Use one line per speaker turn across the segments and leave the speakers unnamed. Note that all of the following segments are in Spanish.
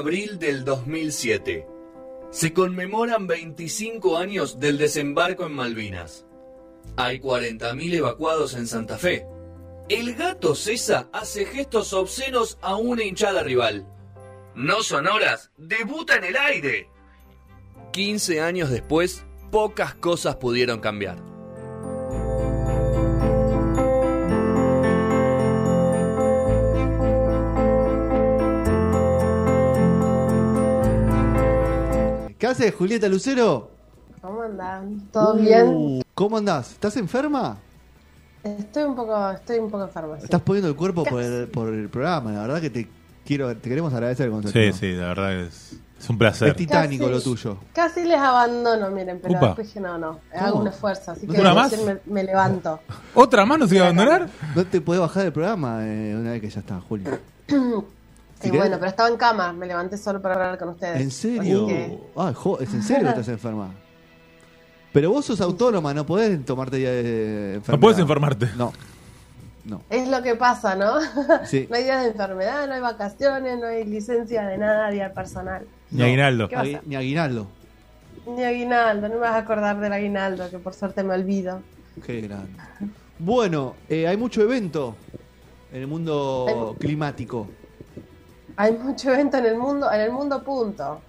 abril del 2007. Se conmemoran 25 años del desembarco en Malvinas. Hay 40.000 evacuados en Santa Fe. El gato César hace gestos obscenos a una hinchada rival. No Sonoras debuta en el aire. 15 años después, pocas cosas pudieron cambiar.
¿Qué haces, Julieta Lucero?
¿Cómo andan? ¿Todo bien?
Uh, ¿Cómo andás? ¿Estás enferma?
Estoy un poco, estoy un poco enferma. sí.
Estás poniendo el cuerpo por el, por el programa. La verdad que te quiero, te queremos agradecer, Constantino.
Sí, sí, la verdad es, es un placer.
Es titánico
Casi-
lo tuyo.
Casi les abandono, miren, pero
Upa.
después dije, no, no, hago un esfuerzo, así que
¿Una más?
me, me levanto.
¿Otra más nos iba a abandonar?
No te podés bajar del programa eh, una vez que ya está, Julio.
Sí, bueno, pero estaba en cama, me levanté solo para hablar con ustedes.
¿En serio?
Que-
Ah, jo- ¿Es en serio que estás enferma? Pero vos sos autónoma, no podés tomarte día de enfermedad.
No puedes informarte.
No. No.
Es lo que pasa, ¿no?
Sí.
no hay días de enfermedad, no hay vacaciones, no hay licencia de nada, día personal.
Ni aguinaldo.
Ni aguinaldo.
Ni aguinaldo, no me vas a acordar del aguinaldo, que por suerte me olvido.
Qué grande. Bueno, eh, hay mucho evento en el mundo climático.
Hay mucho evento en el mundo, en el mundo punto.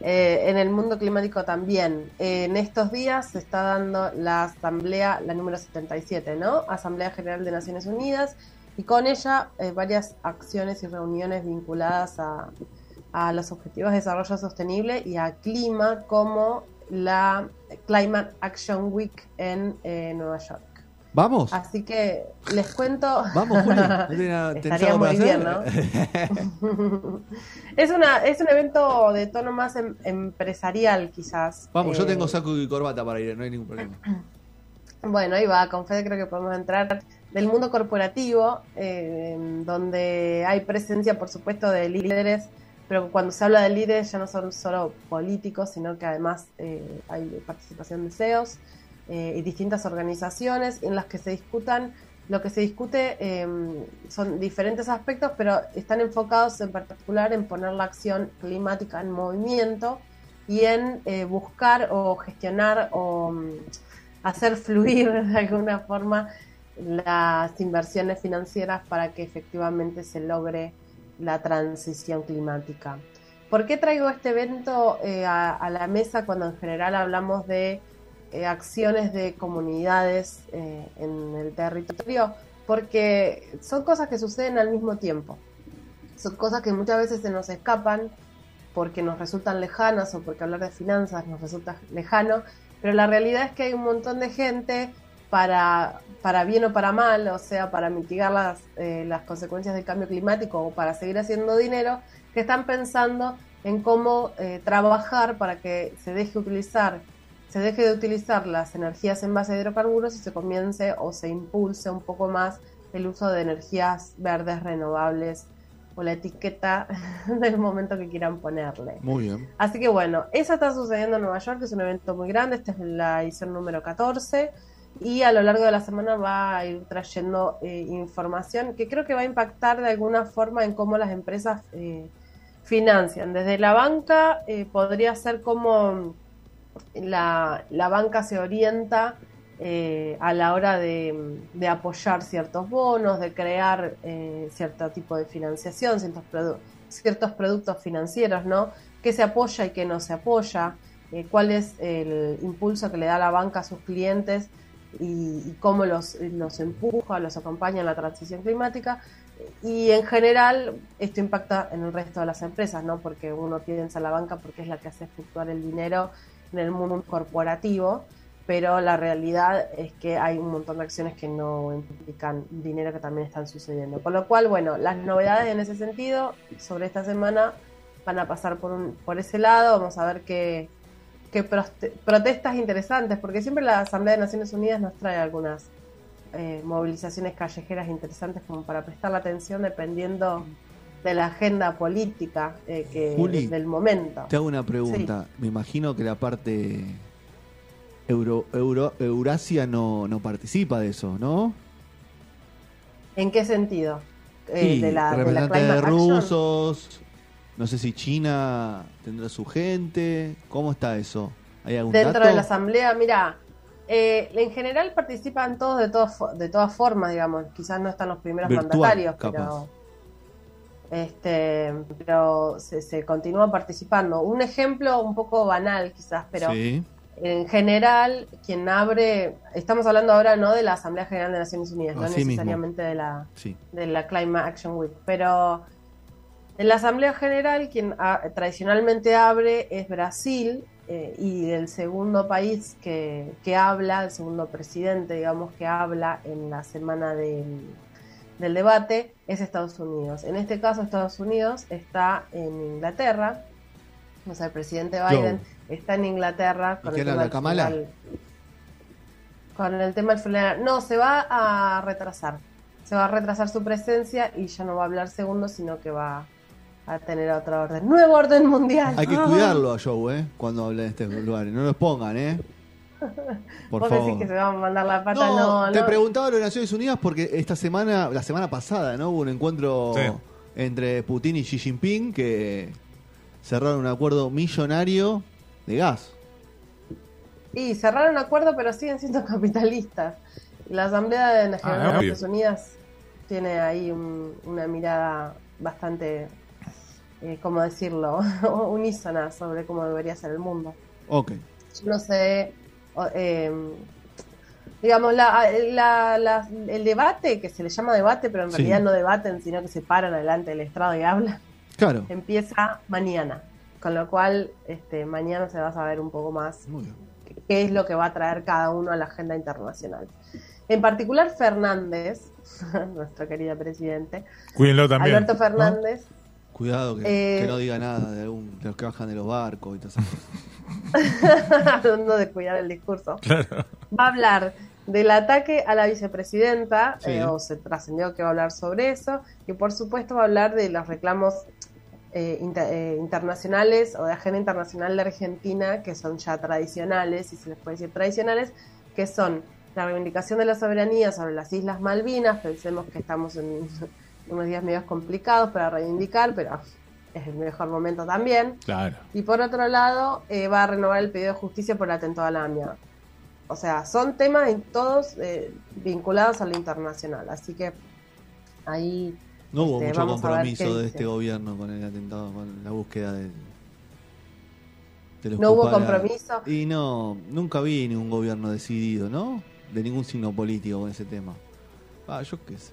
Eh, en el mundo climático también. Eh, en estos días se está dando la asamblea, la número 77, ¿no? Asamblea General de Naciones Unidas, y con ella eh, varias acciones y reuniones vinculadas a, a los objetivos de desarrollo sostenible y a clima, como la Climate Action Week en eh, Nueva York.
¿Vamos?
Así que les cuento.
Vamos, Juli. ¿No tenés nada- tenés
Estaría muy bien? ¿no? es, una, es un evento de tono más em- empresarial, quizás.
Vamos, yo
Eh,
tengo saco y corbata para ir, no hay ningún problema.
Bueno, ahí va, con Fede creo que podemos entrar del mundo corporativo, eh, donde hay presencia, por supuesto, de líderes, pero cuando se habla de líderes ya no son solo políticos, sino que además eh, hay participación de CEOs eh, y distintas organizaciones en las que se discutan. Lo que se discute eh, son diferentes aspectos, pero están enfocados en particular en poner la acción climática en movimiento y en eh, buscar o gestionar o mm, hacer fluir de alguna forma las inversiones financieras para que efectivamente se logre la transición climática. ¿Por qué traigo este evento eh, a la mesa cuando en general hablamos de eh, acciones de comunidades eh, en el territorio? Porque son cosas que suceden al mismo tiempo. Son cosas que muchas veces se nos escapan porque nos resultan lejanas o porque hablar de finanzas nos resulta lejano, pero la realidad es que hay un montón de gente para, para bien o para mal, o sea, para mitigar las, eh, las consecuencias del cambio climático o para seguir haciendo dinero, que están pensando en cómo eh, trabajar para que se deje utilizar se deje de utilizar las energías en base a hidrocarburos y se comience o se impulse un poco más el uso de energías verdes renovables o la etiqueta del momento que quieran ponerle.
Muy bien.
Así que bueno, eso está sucediendo en Nueva York, es un evento muy grande, esta es la edición número 14 y a lo largo de la semana va a ir trayendo eh, información que creo que va a impactar de alguna forma en cómo las empresas eh, financian. Desde la banca eh, podría ser como la, la banca se orienta eh, a la hora de, de apoyar ciertos bonos, de crear eh, cierto tipo de financiación, ciertos, ciertos productos financieros, ¿no? ¿Qué se apoya y qué no se apoya? Eh, ¿Cuál es el impulso que le da la banca a sus clientes y, y cómo los, los empuja, los acompaña en la transición climática? Y en general esto impacta en el resto de las empresas, ¿no? Porque uno piensa en la banca porque es la que hace fluctuar el dinero en el mundo corporativo, pero la realidad es que hay un montón de acciones que no implican dinero que también están sucediendo. Con lo cual, bueno, las novedades en ese sentido sobre esta semana van a pasar por, un, por ese lado, vamos a ver qué, qué protestas interesantes, porque siempre la Asamblea de Naciones Unidas nos trae algunas eh, movilizaciones callejeras interesantes como para prestar la atención dependiendo de la agenda política eh, que,
Juli,
del momento.
Te hago una pregunta. Me imagino que la parte Euro, Euro, Eurasia no, no participa de eso, ¿no?
¿En qué sentido? Eh, de la, de la
representantes
action.
rusos, No sé si China tendrá su gente. ¿Cómo está eso? ¿Hay algún
Dentro
dato?
de la asamblea, mira, eh, en general participan todos de, todas fo- de todas formas, digamos. Quizás no están los primeros
Virtual,
mandatarios,
capaz.
pero, este, pero se, se continúa participando. Un ejemplo un poco banal, quizás, pero
Sí.
en general, quien abre, estamos hablando ahora no de la Asamblea General de Naciones Unidas, no
mismo.
necesariamente de la,
Sí.
de la Climate Action Week, pero en la Asamblea General quien a- tradicionalmente abre es Brasil eh, y el segundo país que, que habla, el segundo presidente, digamos, que habla en la semana del, del debate es Estados Unidos. En este caso Estados Unidos está en Inglaterra, o sea, el presidente Biden está en Inglaterra
¿Y
con el tema del funeral. Con el tema del funeral. No, se va a retrasar. Se va a retrasar su presencia y ya no va a hablar segundo, sino que va a tener otra orden. Nuevo orden mundial.
Hay que cuidarlo a Joe, ¿eh? Cuando hable en estos lugares. No los pongan, ¿eh? Por
Vos
favor.
decís que se va a mandar la pata.
No,
No,
te
no.
preguntaba lo de Naciones Unidas porque esta semana, la semana pasada, ¿no? Hubo un encuentro
Sí.
entre Putin y Xi Jinping que cerraron un acuerdo millonario de gas.
Y cerraron un acuerdo, pero siguen siendo capitalistas. La Asamblea de Naciones
Ah.
Unidas tiene ahí un- una mirada bastante, eh, ¿cómo decirlo?, unísona sobre cómo debería ser el mundo.
Ok.
Yo no sé, eh, digamos, la, la- la- el debate, que se le llama debate, pero en
Sí.
realidad no debaten, sino que se paran adelante del estrado y hablan,
Claro.
empieza mañana. Con lo cual, este, mañana se va a saber un poco más qué es lo que va a traer cada uno a la agenda internacional. En particular, Fernández, nuestro querido presidente,
Cuídenlo también.
Alberto
¿no?
Fernández,
Cuidado que,
Eh,
que no diga nada de, algún, de los que bajan de los barcos y todo eso.
hablando de cuidar el discurso,
Claro.
va a hablar del ataque a la vicepresidenta,
Sí.
eh, o se trascendió que va a hablar sobre eso, y por supuesto va a hablar de los reclamos eh, inter- eh, internacionales o de agenda internacional de Argentina, que son ya tradicionales, si se les puede decir tradicionales, que son la reivindicación de la soberanía sobre las Islas Malvinas, pensemos que estamos en unos días medio complicados para reivindicar, pero es el mejor momento también.
Claro.
Y por otro lado, eh, va a renovar el pedido de justicia por el atentado a la AMIA. O sea, son temas en todos eh, vinculados a lo internacional. Así que ahí
No hubo
Este,
mucho compromiso de este gobierno con el atentado, con la búsqueda del, de los
no hubo compromiso.
Y no, nunca vi ningún gobierno decidido, ¿no? De ningún signo político con ese tema. Ah, yo qué sé.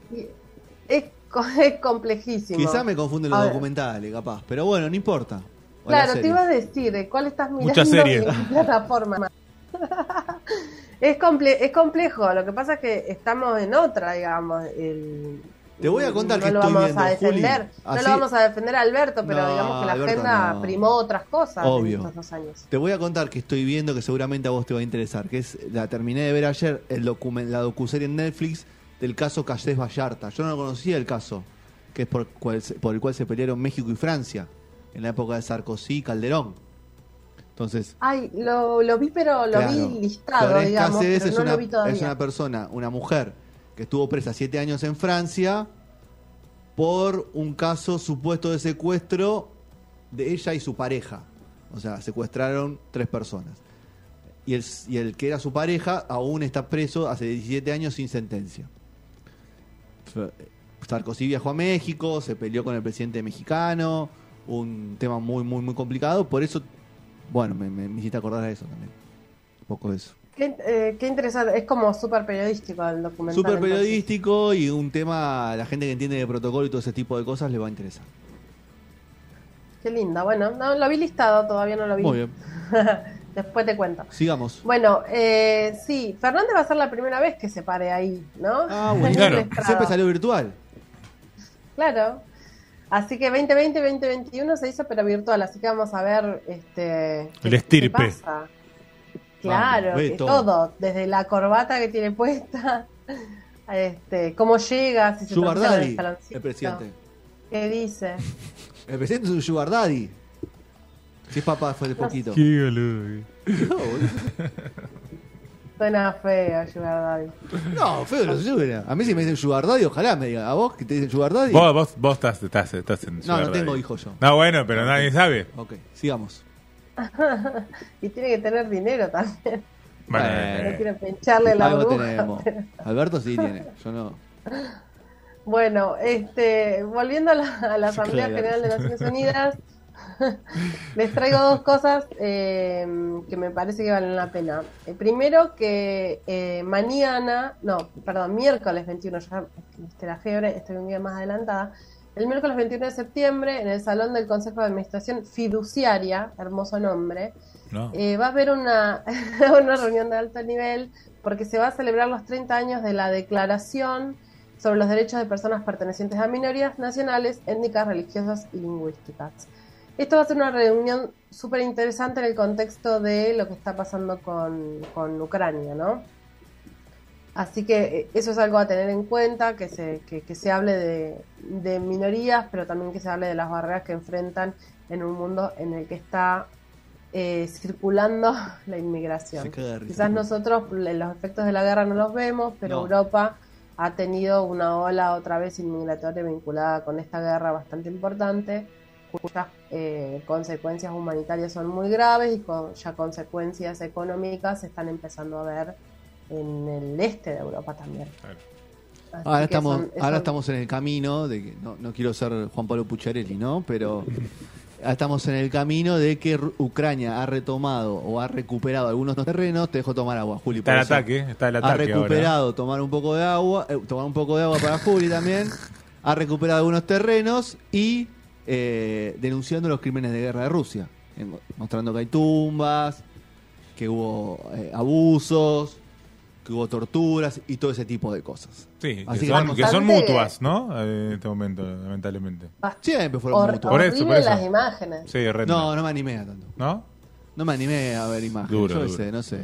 Es, es complejísimo.
Quizá me confunden los documentales, capaz. Pero bueno, no importa. O
Claro, te iba a decir. ¿cuál estás mirando
Muchas series.
en qué plataforma? es, comple es complejo, lo que pasa es que estamos en otra, digamos. el-
Te voy a contar
no
que
lo
estoy
vamos
viendo,
a defender,
Juli.
no lo vamos a defender a Alberto, pero
No,
digamos que la
Alberto
agenda
no.
primó otras cosas
Obvio.
en estos dos años.
Te voy a contar que estoy viendo que seguramente a vos te va a interesar, que es la terminé de ver ayer el documen- la docuserie en Netflix del caso Callés Vallarta. Yo no conocía el caso, que es por, cual por el cual se pelearon México y Francia en la época de Sarkozy y Calderón. Entonces,
Ay, lo, lo vi, pero lo
claro,
vi listado, digamos,
Cáceres es,
no
una,
lo vi
es una persona, una mujer que estuvo presa siete años en Francia por un caso supuesto de secuestro de ella y su pareja. O sea, secuestraron tres personas. Y el, y el que era su pareja aún está preso hace 17 años sin sentencia. Sarkozy viajó a México, se peleó con el presidente mexicano, un tema muy, muy, muy complicado. Por eso, bueno, me, me, me hiciste acordar a eso también. Un poco de eso.
Qué, eh, qué interesante, es como súper periodístico el documental.
Súper
entonces.
periodístico y un tema, a la gente que entiende de protocolo y todo ese tipo de cosas le va a interesar.
Qué linda, bueno, no lo vi listado, todavía no lo vi.
Muy bien,
Después te cuento.
sigamos.
Bueno, eh, sí, Fernández va a ser la primera vez que se pare ahí, ¿no?
Ah,
En
bueno,
el
Claro.
Siempre salió virtual.
Claro. Así que 2020, 2021 se hizo pero virtual, así que vamos a ver este
El
qué
estirpe.
pasa. Claro,
Vamos,
que
todo.
todo. desde la corbata que tiene puesta, este, cómo llega, si se
Sugar
el
Daddy,
escaloncito,
el presidente.
¿Qué dice?
El presidente es un Sugar Daddy. Si es papá, fue de poquito.
Qué boludo.
No, boludo.
Suena feo, Sugar Daddy.
No, feo no suena. A mí si me dicen Sugar Daddy, ojalá me digan. ¿A vos que te dicen Sugar Daddy?
Vos, vos, vos estás, estás, estás en
No,
Sugar
no tengo
Daddy.
hijos yo.
No, bueno, pero nadie sabe.
Ok, sigamos.
Y tiene que tener dinero también.
Bueno,
Eh.
No quiero pincharle la
Algo tenemos. Alberto sí tiene, yo no.
Bueno, este, volviendo a la, a la Asamblea
Claro.
General de Naciones Unidas, les traigo dos cosas eh, que me parece que valen la pena. Eh, primero, que eh, mañana, no, perdón, miércoles 21, ya viste la fiebre, estoy un día más adelantada. El miércoles 21 de septiembre, en el Salón del Consejo de Administración Fiduciaria, hermoso nombre,
no.
eh, va a haber una, una reunión de alto nivel porque se va a celebrar los 30 años de la Declaración sobre los Derechos de Personas Pertenecientes a Minorías Nacionales, Étnicas, Religiosas y Lingüísticas. Esto va a ser una reunión súper interesante en el contexto de lo que está pasando con, con Ucrania, ¿no? Así que eh, eso es algo a tener en cuenta, que se, que, que se hable de, de minorías, pero también que se hable de las barreras que enfrentan en un mundo en el que está eh, circulando la inmigración. Quizás nosotros los efectos de la guerra no los vemos, pero
No.
Europa ha tenido una ola otra vez inmigratoria vinculada con esta guerra bastante importante, cuyas eh, consecuencias humanitarias son muy graves y con ya consecuencias económicas se están empezando a ver en el este de Europa también.
Claro.
Ahora estamos,
son-
ahora
son-
estamos en el camino de que no, no quiero ser Juan Pablo Pucharelli, ¿no? Pero estamos en el camino de que Ucrania ha retomado o ha recuperado algunos terrenos. Te dejo tomar agua, Juli.
Está el
eso.
ataque, está el
ha
ataque ahora.
recuperado tomar un poco de agua, eh, tomar un poco de agua para Juli también. Ha recuperado algunos terrenos y eh, denunciando los crímenes de guerra de Rusia, en- mostrando que hay tumbas, que hubo eh, abusos, que hubo torturas y todo ese tipo de cosas.
Sí,
Así
que son,
bastante-
que son mutuas, ¿no? Eh, En este momento, lamentablemente.
Siempre fueron mutuas.
Por eso,
horrible
por eso.
las imágenes.
Sí.
No, no me animé a tanto.
¿No?
No me animé a ver imágenes.
Duro,
Yo
duro.
sé, no sé.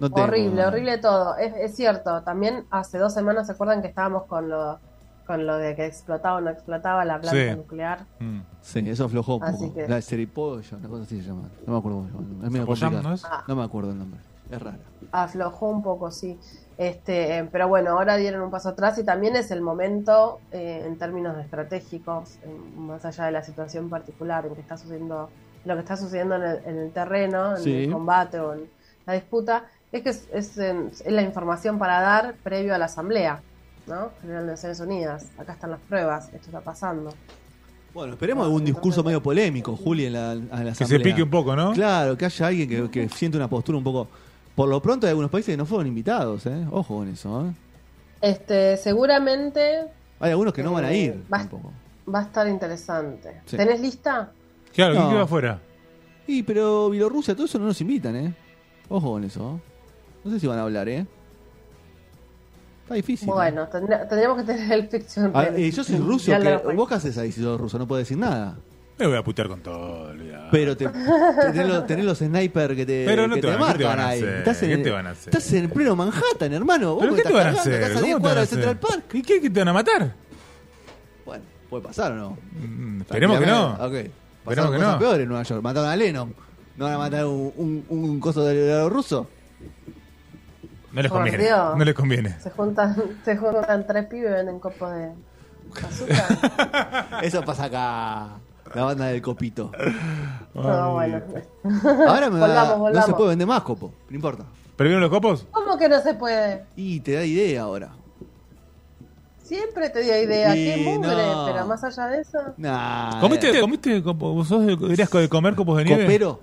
No
Horrible, horrible todo. Es, es cierto, también hace dos semanas se acuerdan que estábamos con lo, con lo de que explotaba o no explotaba la planta
Sí.
nuclear.
Mm.
Sí, eso aflojó un
Así
poco.
que-
La seripolla, una cosa así se llama. No me acuerdo cómo se llama. Es medio complicado.
¿no es?
Ah.
No me acuerdo el nombre. Es rara.
Aflojó un poco, sí. Este, eh, pero bueno, ahora dieron un paso atrás y también es el momento eh, en términos estratégicos, en- más allá de la situación particular en que está sucediendo, lo que está sucediendo en el, en el terreno, en
Sí.
el combate o en la disputa, es que es, es, en- es la información para dar previo a la asamblea, ¿no? General de Naciones Unidas. Acá están las pruebas, esto está pasando.
Bueno, esperemos algún discurso medio polémico, Juli, en la, en la
Que se
asamblea.
pique un poco, ¿no?
Claro, que haya alguien que, que siente una postura un poco... Por lo pronto hay algunos países que no fueron invitados, ¿eh? Ojo con eso, ¿eh?
Este, seguramente
Hay algunos que no van a ir
Eh, va-
tampoco.
va a estar interesante.
Sí.
¿Tenés lista?
Claro, ¿quién
No.
quedó afuera?
Y pero Bielorrusia, todo eso no nos invitan, ¿eh? Ojo con eso. ¿eh? No sé si van a hablar, ¿eh? Está difícil.
Bueno, tendría- tendríamos que tener el picture.
Ah, eh, yo soy ruso. Que- ¿Vos qué haces ahí si sos ruso? No puedo decir nada.
Me voy a putear con todo, olvidá.
Pero te, te- tenés, los, tenés los snipers que te,
Pero no
que
te
te
van- ¿qué te
marcan
van a
ahí.
hacer?
Estás en,
¿Qué te van a hacer?
Estás en pleno Manhattan, hermano.
¿Pero qué te van a hacer?
Estás a
¿Cómo
10
te van a
cuadras de? Central Park.
¿Y qué? ¿Que te van a matar?
Bueno, puede pasar o no.
Mm, esperemos que no.
Ok.
Esperemos que no.
peores en Nueva York. Mataron a Lennon. ¿No van a matar un, un, un coso de, de los rusos?
No les
Por
conviene.
Dios.
No les conviene.
Se juntan, se juntan tres pibes y venden copos de azúcar.
Eso pasa acá. La banda del copito.
no, bueno.
Ahora me va-
Volvamos,
no se
volvamos.
puede vender más copo. No importa.
¿Pero vieron los copos?
¿Cómo que no se puede?
Y te da idea ahora.
Siempre te dio idea.
Y
Qué mugre.
no.
Pero más allá de eso.
Nah.
¿Comiste, comiste copo- ¿Vos sos de, eras de comer copos de nieve?
¿Copero?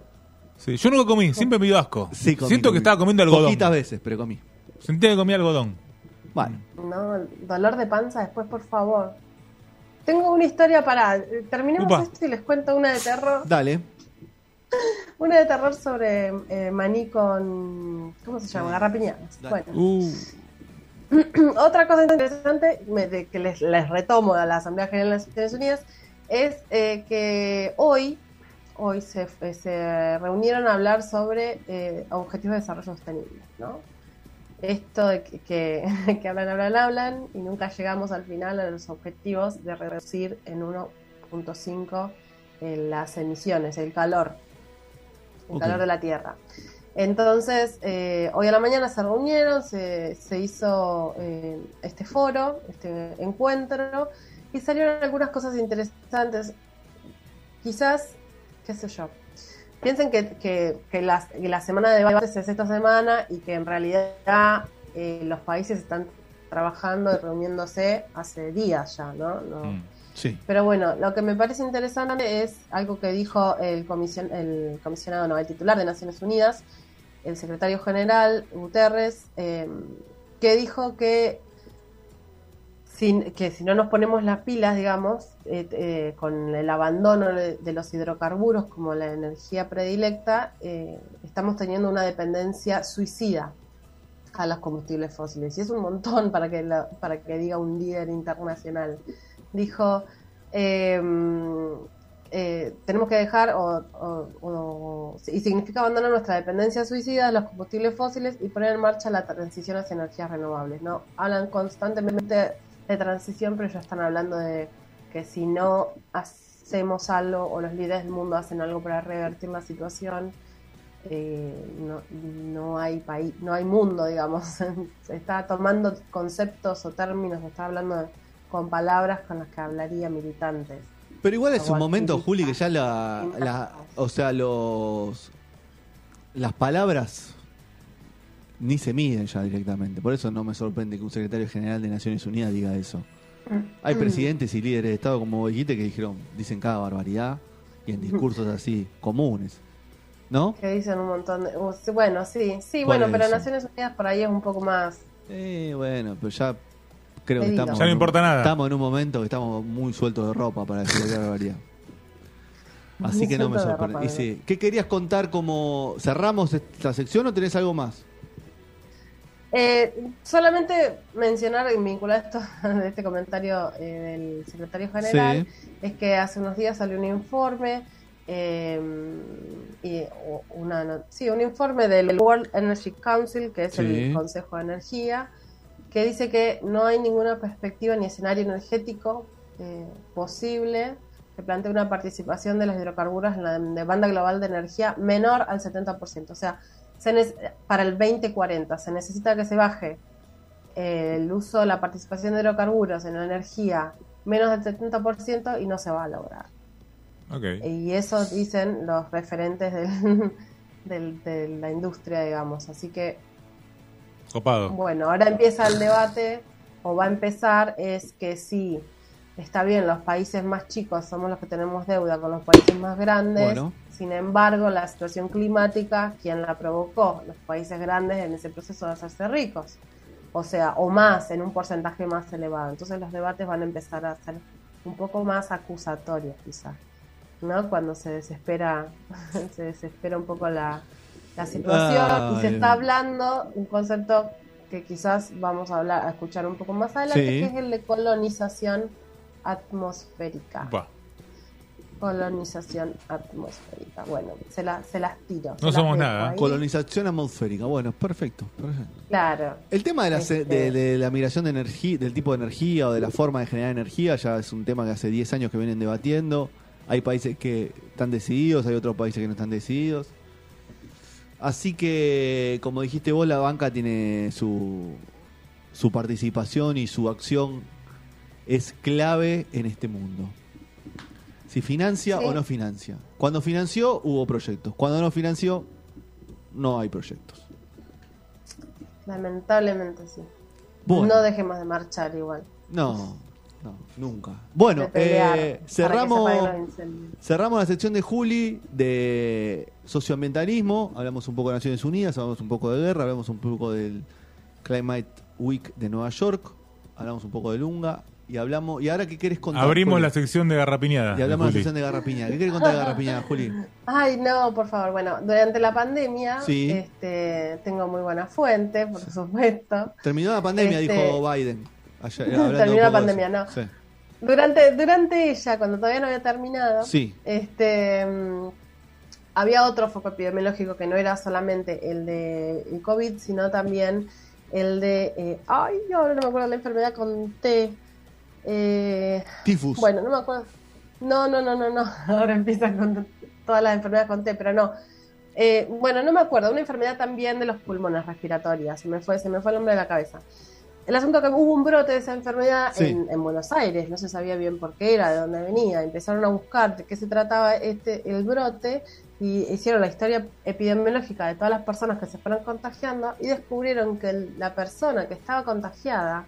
Sí, yo nunca comí, siempre me dio asco.
Sí, comí,
Siento
comí.
que estaba comiendo algodón.
Poquitas veces, pero comí.
Sentía que comía algodón.
Bueno.
No, dolor de panza después, por favor. Tengo una historia para. Terminemos
Upa.
esto y les cuento una de terror.
Dale.
Una de terror sobre eh, maní con. ¿Cómo se llama? Garrapiñadas. Bueno.
Uh,
Otra cosa interesante me- de que les, les retomo a la Asamblea General de las Naciones Unidas es eh, que hoy, hoy se, se reunieron a hablar sobre eh, objetivos de desarrollo sostenible, ¿no? Esto de que, que, que hablan, hablan, hablan y nunca llegamos al final a los objetivos de reducir en 1.5 eh, las emisiones, el calor, el calor de la Tierra. Entonces, eh, hoy a la mañana se reunieron, se, se hizo eh, este foro, este encuentro, y salieron algunas cosas interesantes. Quizás, qué sé yo, piensen que, que, que la, que la semana de debates es esta semana y que en realidad eh, los países están trabajando y reuniéndose hace días ya, ¿no? No-
Mm.
Sí.
Pero bueno, lo que me parece interesante es algo que dijo el, comision- el comisionado, no, el titular de Naciones Unidas, el secretario general Guterres, eh, que dijo que si, que si no nos ponemos las pilas, digamos, eh, eh, con el abandono de, los hidrocarburos como la energía predilecta, eh, estamos teniendo una dependencia suicida a los combustibles fósiles. Y es un montón para que, la- para que diga un líder internacional. Dijo, eh, eh, tenemos que dejar, o- o- y significa abandonar nuestra dependencia suicida de los combustibles fósiles y poner en marcha la transición hacia energías renovables. ¿no? Hablan constantemente de transición, pero ya están hablando de que si no hacemos algo o los líderes del mundo hacen algo para revertir la situación, eh, no, no hay país, no hay mundo, digamos. Se está tomando conceptos o términos, se está hablando con palabras con las que hablaría militantes.
Pero igual es un momento. Juli, que ya la, la- o sea, los las palabras ni se miden ya directamente. Por eso no me sorprende que un secretario general de Naciones Unidas diga eso. Hay presidentes y líderes de Estado como vos dijiste que dijeron, dicen cada barbaridad y en discursos así comunes. ¿No?
Que dicen un montón de... Bueno, sí, sí,
¿Cuál
bueno,
es
pero
eso?
Naciones Unidas por ahí es un poco más...
Eh, bueno, pero ya creo que estamos,
Ya no
en un-
importa nada.
estamos en un momento que estamos muy sueltos de ropa para decir cualquier barbaridad. Así
Muy
que no me sorprende.
ropa,
Y sí, ¿Qué querías contar como cerramos esta sección o tenés algo más?
Eh, solamente mencionar y vincular esto de este comentario eh, del secretario general es que hace unos días salió un informe eh, y, una, sí, un informe del World Energy Council que es
Sí.
el Consejo de Energía que dice que no hay ninguna perspectiva ni escenario energético eh, posible que plantee una participación de los hidrocarburos en la demanda global de energía menor al 70%. O sea, se para el 2040 se necesita que se baje eh, el uso, la participación de hidrocarburos en la energía menos del 70% y no se va a lograr. Y eso dicen los referentes del- del- de la industria, digamos. Así que,
Copado.
bueno, ahora empieza el debate, o va a empezar, es que sí, está bien, los países más chicos somos los que tenemos deuda con los países más grandes.
Bueno.
Sin embargo, la situación climática, ¿quién la provocó? Los países grandes en ese proceso de hacerse ricos. O sea, o más, en un porcentaje más elevado. Entonces los debates van a empezar a ser un poco más acusatorios, quizás. ¿No? Cuando se desespera, se desespera un poco la, la situación y se está hablando un concepto que quizás vamos a hablar, a escuchar un poco más adelante,
Sí.
que es el de colonización atmosférica.
Upa.
Colonización atmosférica. Bueno, se, la, se las tiro.
No somos nada.
ahí.
Colonización atmosférica. Bueno, perfecto. perfecto.
Claro.
El tema de la,
Este-
de, de la migración de energía, del tipo de energía o de la forma de generar energía ya es un tema que hace 10 años que vienen debatiendo. Hay países que están decididos, hay otros países que no están decididos. Así que, como dijiste vos, la banca tiene su, su participación y su acción es clave en este mundo. Si financia
Sí.
o no financia. Cuando financió, hubo proyectos. Cuando no financió, no hay proyectos.
Lamentablemente sí.
Bueno.
No dejemos de marchar igual.
No, no, nunca. Bueno,
pelear
eh,
se
cerramos, cerramos la sección de Juli de socioambientalismo. Hablamos un poco de Naciones Unidas, hablamos un poco de guerra, hablamos un poco del Climate Week de Nueva York, hablamos un poco de Lunga y hablamos. ¿Y ahora qué querés contar?
Abrimos
Juli?
la sección de garrapiñada.
Y hablamos de la sección de Garrapiña. ¿Qué querés contar de Garrapiña, Juli?
Ay, no, por favor. Bueno, durante la pandemia
Sí.
este, tengo muy buena fuente, por supuesto.
Terminó la pandemia,
Este-
dijo Biden. Ayer,
Terminó la pandemia, no.
Sí.
Durante, durante ella, cuando todavía no había terminado,
Sí.
este mm, había otro foco epidemiológico que no era solamente el de el COVID, sino también el de eh, ay, yo ahora no me acuerdo la enfermedad con T. Eh,
Tifus.
bueno, no me acuerdo. No, no, no, no, no. Ahora empiezan con todas las enfermedades con T, pero no. Eh, bueno, no me acuerdo, una enfermedad también de los pulmones respiratorias, se me fue, se me fue el nombre de la cabeza. El asunto que hubo un brote de esa enfermedad
Sí.
en, en Buenos Aires, no se sabía bien por qué era, de dónde venía, empezaron a buscar de qué se trataba este el brote y hicieron la historia epidemiológica de todas las personas que se fueron contagiando y descubrieron que el- la persona que estaba contagiada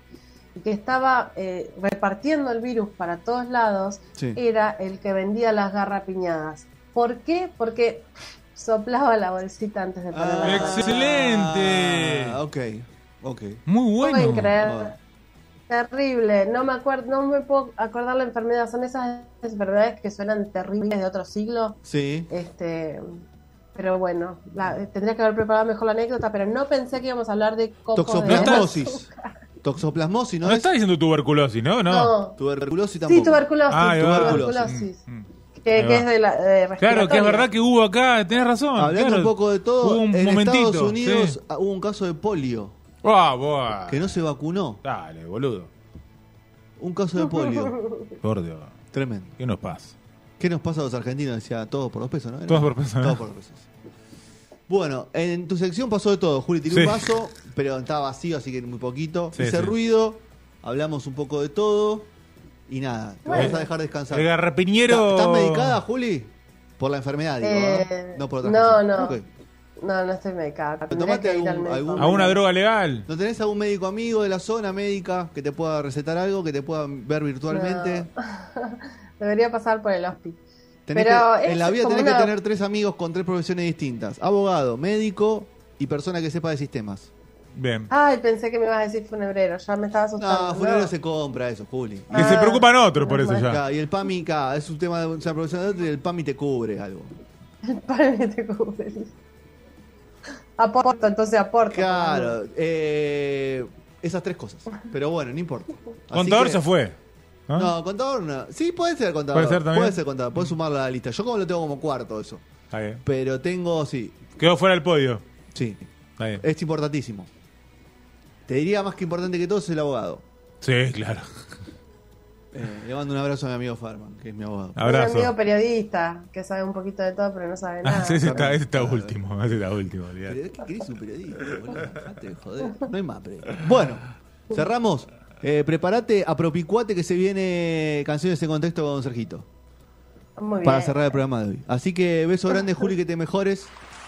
que estaba eh, repartiendo el virus para todos lados
Sí.
era el que vendía las garrapiñadas. ¿Por qué? Porque soplaba la bolsita antes de poner la
Ah,
garrapiñada.
Excelente.
ok, ok.
Muy
No
bueno.
pueden creer.
Ah.
Terrible, no me acuerdo, no me puedo acordar la enfermedad, son esas enfermedades que suenan terribles de otro siglo,
Sí.
este, pero bueno, la- tendría que haber preparado mejor la anécdota, pero no pensé que íbamos a hablar de coco de
Toxoplasmosis. ¿no,
No
es?
está diciendo tuberculosis, ¿no? No.
No,
Tuberculosis tampoco.
sí, tuberculosis,
Ah,
tuberculosis,
Mm, mm.
que, es de la de
Claro, que es verdad que hubo acá, tenés razón.
Hablando
claro.
un poco de todo,
Hubo un
en
momentito.
Estados Unidos
sí.
ah, hubo un caso de polio
Ah, buah.
que no se vacunó.
Dale, boludo.
Un caso de polio.
Por Dios.
Tremendo.
¿Qué nos pasa?
¿Qué nos pasa a los argentinos? Decía, todo por dos pesos, ¿no?
Todos por peso, ¿no?
Todo por dos pesos. Bueno, en tu sección pasó de todo. Juli tiró
Sí.
un vaso, pero estaba vacío, así que muy poquito.
Sí,
Hice
sí.
ruido, hablamos un poco de todo y nada. Te
Bueno.
vamos a dejar descansar.
El garrapiñero.
¿Estás medicada, Juli? Por la enfermedad, digo,
Eh,
¿eh? No por otra
no,
cosa.
no. No, no estoy medicada.
Pero
tendría
tomate
que ir al
algún-
médico.
algún-
A una droga legal.
¿No tenés algún médico amigo de la zona médica que te pueda recetar algo, que te pueda ver virtualmente?
Debería pasar por el hospital.
Tenés
Pero
que- en la vida tenés
una-
que tener tres amigos con tres profesiones distintas. Abogado, médico y persona que sepa de sistemas.
Bien.
Ay, pensé que me ibas a decir funebrero, ya me estaba asustando.
No, funerario se compra eso, Juli.
Que se
Ah,
preocupan otros por eso ya.
Y el PAMI, es un tema de una profesión de otro y el PAMI te cubre algo.
El padre te cubre. Aporto, entonces aporto.
Claro, eh, esas tres cosas. Pero bueno, no importa. Así
Contador
que-
se fue. ¿No?
No, contador no. Sí, puede ser contador.
Puede ser también.
Puede ser contador, puedes sumarlo a la lista. Yo como lo tengo como cuarto eso.
Está bien.
Pero tengo, sí,
Quedó fuera del podio.
sí.
Está bien.
Es importantísimo. Te diría más que importante que todo es el abogado.
Sí, claro.
Eh, le mando un abrazo a mi amigo Farman, que es mi abogado.
Un
Abrazo.
amigo periodista que sabe un poquito de todo, pero no sabe nada.
Ah, sí, ese está, ese está
Claro.
último. Ese está último. olvidate.
Pero es que querés un periodista, boludo. Dejate de joder. No hay más periodista. Bueno, cerramos. Eh, prepárate, apropicuate que se viene canciones en contexto con Sergito.
Muy bien.
Para cerrar el programa de hoy. Así que beso grande, Juli, que te mejores.